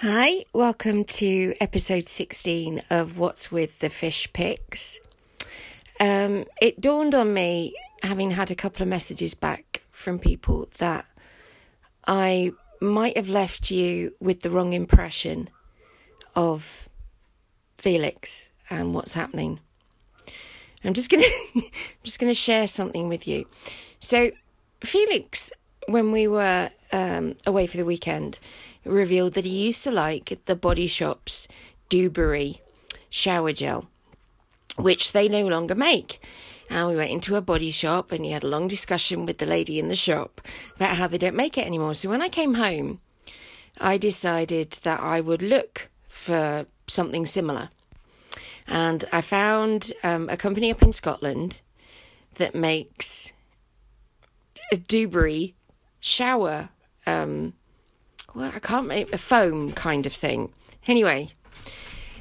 Hi, welcome to episode 16 of What's with the Fish Picks. Um, it dawned on me, having had a couple of messages back from people, that I might have left you with the wrong impression of Felix and what's happening. I'm just gonna I'm just gonna share something with you. So Felix, when we were um, away for the weekend, revealed that he used to like the Body Shop's Dewberry shower gel, which they no longer make. And we went into a body shop and he had a long discussion with the lady in the shop about how they don't make it anymore. So when I came home, I decided that I would look for something similar. And I found um, a company up in Scotland that makes a Dewberry shower um, well, I can't make a foam kind of thing. Anyway,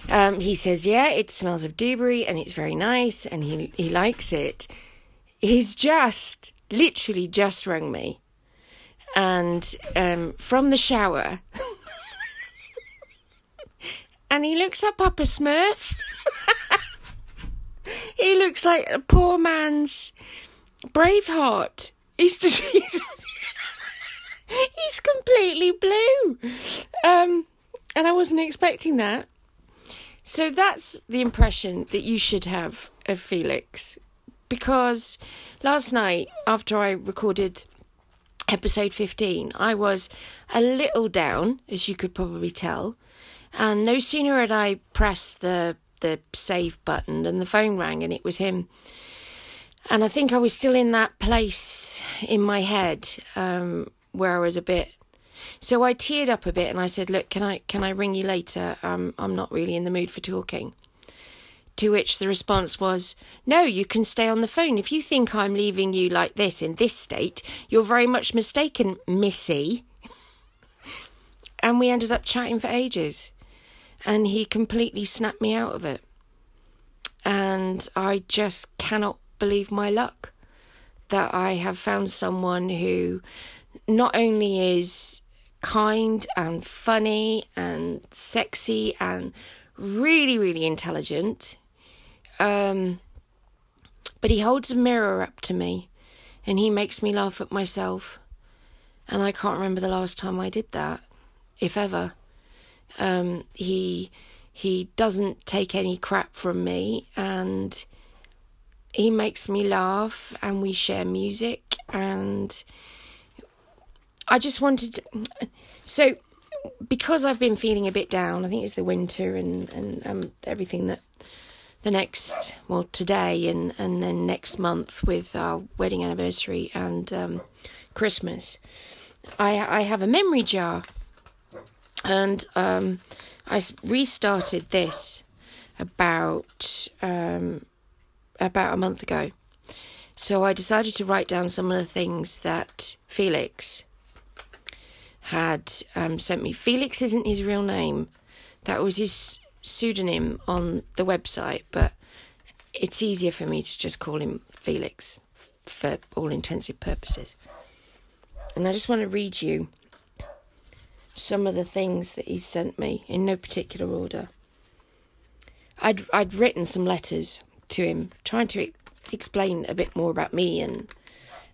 um, he says, yeah, it smells of dewberry and it's very nice and he, he likes it. He's just, literally just rung me. And um, from the shower, and he looks at Papa Smurf. he looks like a poor man's Braveheart. He's just, he's, he's completely blue. Um, and I wasn't expecting that. So that's the impression that you should have of Felix. Because last night, after I recorded episode 15, I was a little down, as you could probably tell. And no sooner had I pressed the the save button than the phone rang and it was him. And I think I was still in that place in my head um, where I was a bit. So I teared up a bit and I said, "Look, can I can I ring you later? Um, I'm not really in the mood for talking." To which the response was, "No, you can stay on the phone. If you think I'm leaving you like this in this state, you're very much mistaken, Missy." and we ended up chatting for ages, and he completely snapped me out of it. And I just cannot believe my luck that I have found someone who not only is kind and funny and sexy and really, really intelligent, um, but he holds a mirror up to me and he makes me laugh at myself. And I can't remember the last time I did that, if ever. Um, he he doesn't take any crap from me and he makes me laugh and we share music and I just wanted to, so because I've been feeling a bit down, I think it's the winter and and um, everything that the next well today and and then next month with our wedding anniversary and um, Christmas, I I have a memory jar, and um, I restarted this about um, about a month ago. So I decided to write down some of the things that Felix had um, sent me. Felix isn't his real name. That was his pseudonym on the website, but it's easier for me to just call him Felix for all intensive purposes. And I just want to read you some of the things that he sent me in no particular order. I'd I'd written some letters to him trying to explain a bit more about me and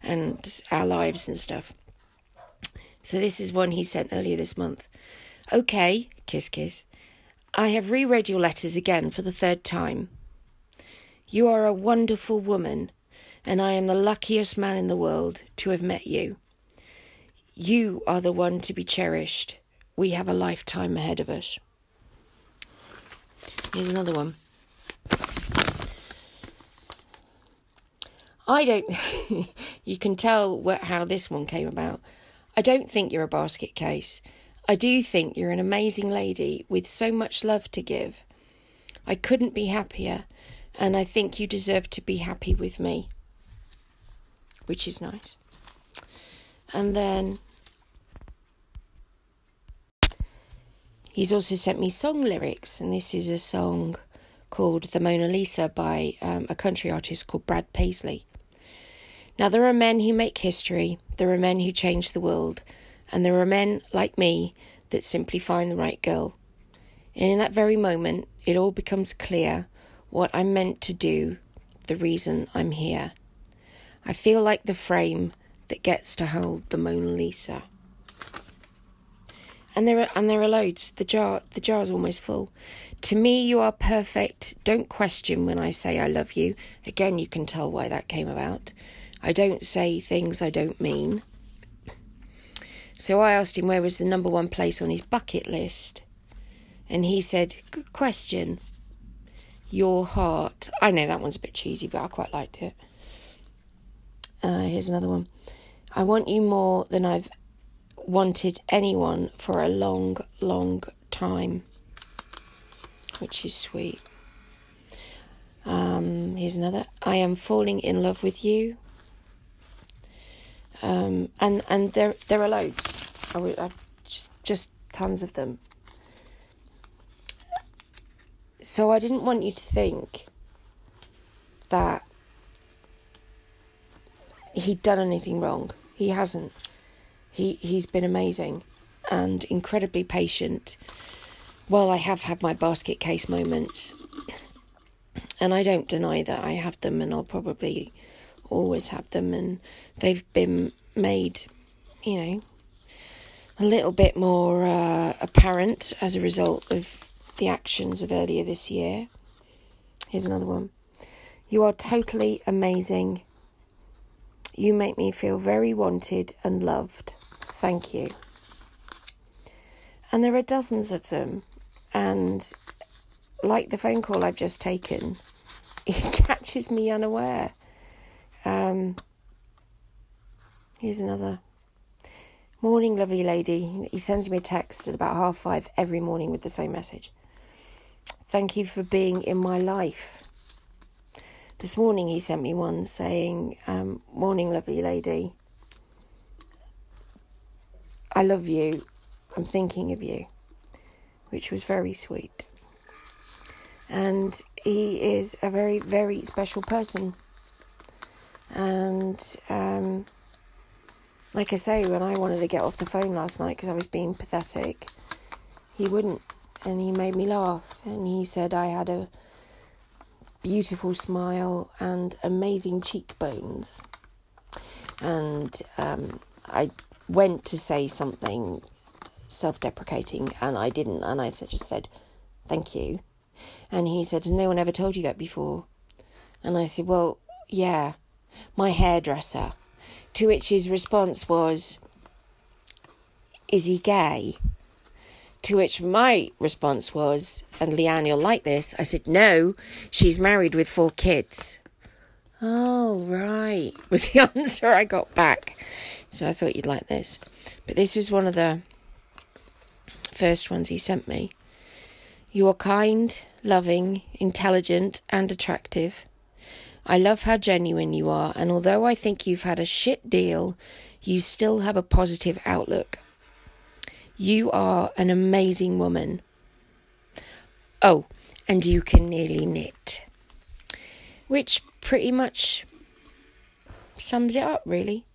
and our lives and stuff. So this is one he sent earlier this month. Okay, kiss kiss. I have reread your letters again for the third time. You are a wonderful woman, and I am the luckiest man in the world to have met you. You are the one to be cherished. We have a lifetime ahead of us. Here's another one. I don't. you can tell what, how this one came about. I don't think you're a basket case. I do think you're an amazing lady with so much love to give. I couldn't be happier, and I think you deserve to be happy with me, which is nice. And then he's also sent me song lyrics, and this is a song called The Mona Lisa by um, a country artist called Brad Paisley. Now, there are men who make history, there are men who change the world, and there are men like me that simply find the right girl. And in that very moment, it all becomes clear what I'm meant to do, the reason I'm here. I feel like the frame that gets to hold the Mona Lisa. And there are and there are loads. The jar the jar is almost full. To me you are perfect. Don't question when I say I love you. Again you can tell why that came about. I don't say things I don't mean. So I asked him where was the number one place on his bucket list. And he said, Good question. Your heart. I know that one's a bit cheesy, but I quite liked it. Uh, here's another one. I want you more than I've wanted anyone for a long, long time, which is sweet. Um, here's another. I am falling in love with you. Um, and and there there are loads. I would I just, just tons of them. So I didn't want you to think that he'd done anything wrong. He hasn't. He he's been amazing and incredibly patient. Well, I have had my basket case moments, and I don't deny that I have them, and I'll probably always have them, and they've been made, you know, a little bit more uh, apparent as a result of the actions of earlier this year. Here's another one. You are totally amazing. You make me feel very wanted and loved. Thank you. And there are dozens of them. And like the phone call I've just taken, it catches me unaware. Um, here's another. Morning, lovely lady. He sends me a text at about half five every morning with the same message. Thank you for being in my life. This morning he sent me one saying, um, Morning, lovely lady. I love you. I'm thinking of you, which was very sweet. And he is a very, very special person. And um, like I say, when I wanted to get off the phone last night because I was being pathetic, he wouldn't. And he made me laugh. And he said I had a beautiful smile and amazing cheekbones. And um, I went to say something self deprecating and I didn't. And I just said, Thank you. And he said, Has no one ever told you that before? And I said, Well, yeah, my hairdresser. To which his response was, Is he gay? To which my response was, and Leanne, you'll like this. I said, No, she's married with four kids. Oh, right, was the answer I got back. So I thought you'd like this. But this was one of the first ones he sent me. You are kind, loving, intelligent, and attractive. I love how genuine you are, and although I think you've had a shit deal, you still have a positive outlook. You are an amazing woman. Oh, and you can nearly knit. Which pretty much sums it up, really.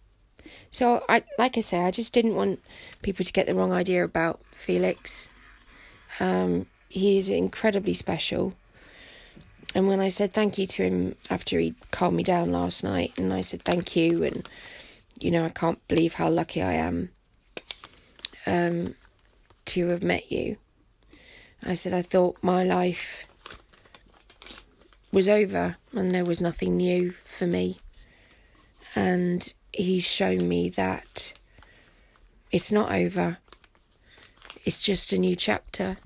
So, I like I say, I just didn't want people to get the wrong idea about Felix. Um, is incredibly special. And when I said thank you to him after he calmed me down last night, and I said thank you, and you know, I can't believe how lucky I am um, to have met you. I said, I thought my life was over and there was nothing new for me. And he's shown me that it's not over, it's just a new chapter.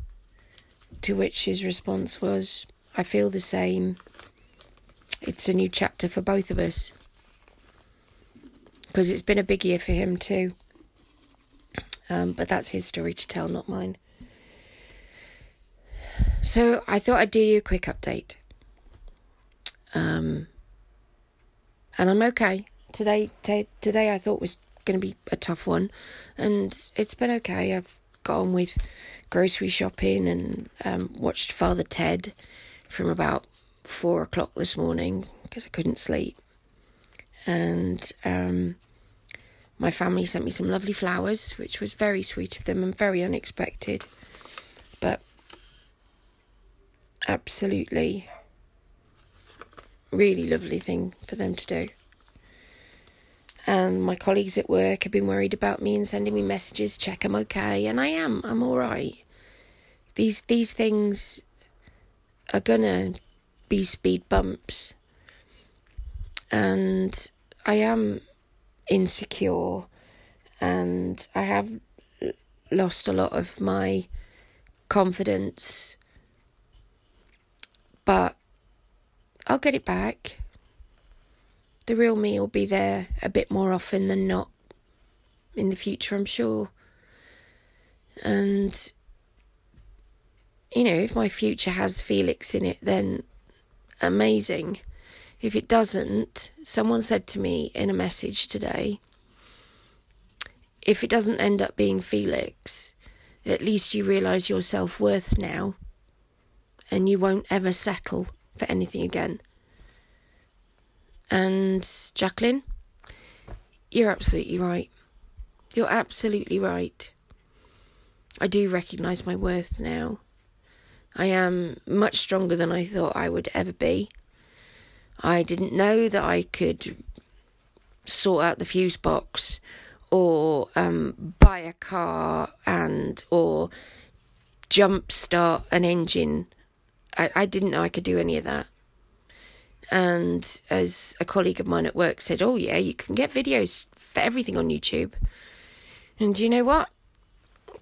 To which his response was, I feel the same. It's a new chapter for both of us. Because it's been a big year for him too. Um, but that's his story to tell, not mine. So I thought I'd do you a quick update. Um, and I'm okay. Today, t- today I thought was going to be a tough one, and it's been okay. I've on with grocery shopping and um, watched Father Ted from about four o'clock this morning because I couldn't sleep. And um, My family sent me some lovely flowers, which was very sweet of them and very unexpected. But absolutely really lovely thing for them to do. And my colleagues at work have been worried about me and sending me messages, check I'm okay, and I am. I'm all right. These these things are gonna be speed bumps, and I am insecure, and I have lost a lot of my confidence, but I'll get it back. The real me will be there a bit more often than not in the future, I'm sure. And, you know, if my future has Felix in it, then amazing. If it doesn't, someone said to me in a message today, if it doesn't end up being Felix, at least you realise your self worth now and you won't ever settle for anything again. And Jacqueline, you're absolutely right. You're absolutely right. I do recognise my worth now. I am much stronger than I thought I would ever be. I didn't know that I could sort out the fuse box or um, buy a car and or jump start an engine I, I didn't know I could do any of that. And as a colleague of mine at work said, Oh, yeah, you can get videos for everything on YouTube. And do you know what?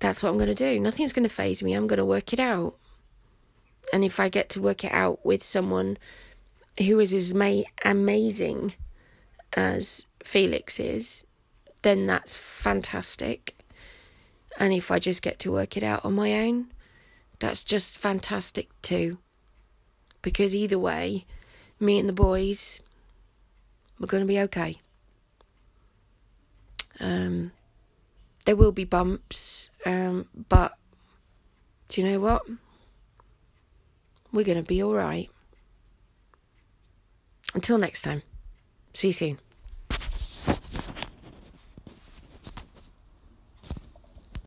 That's what I'm going to do. Nothing's going to faze me. I'm going to work it out. And if I get to work it out with someone who is as ma- amazing as Felix is, then that's fantastic. And if I just get to work it out on my own, that's just fantastic too. Because either way, me and the boys, we're going to be okay. Um, there will be bumps, um, but do you know what? We're going to be alright. Until next time, see you soon.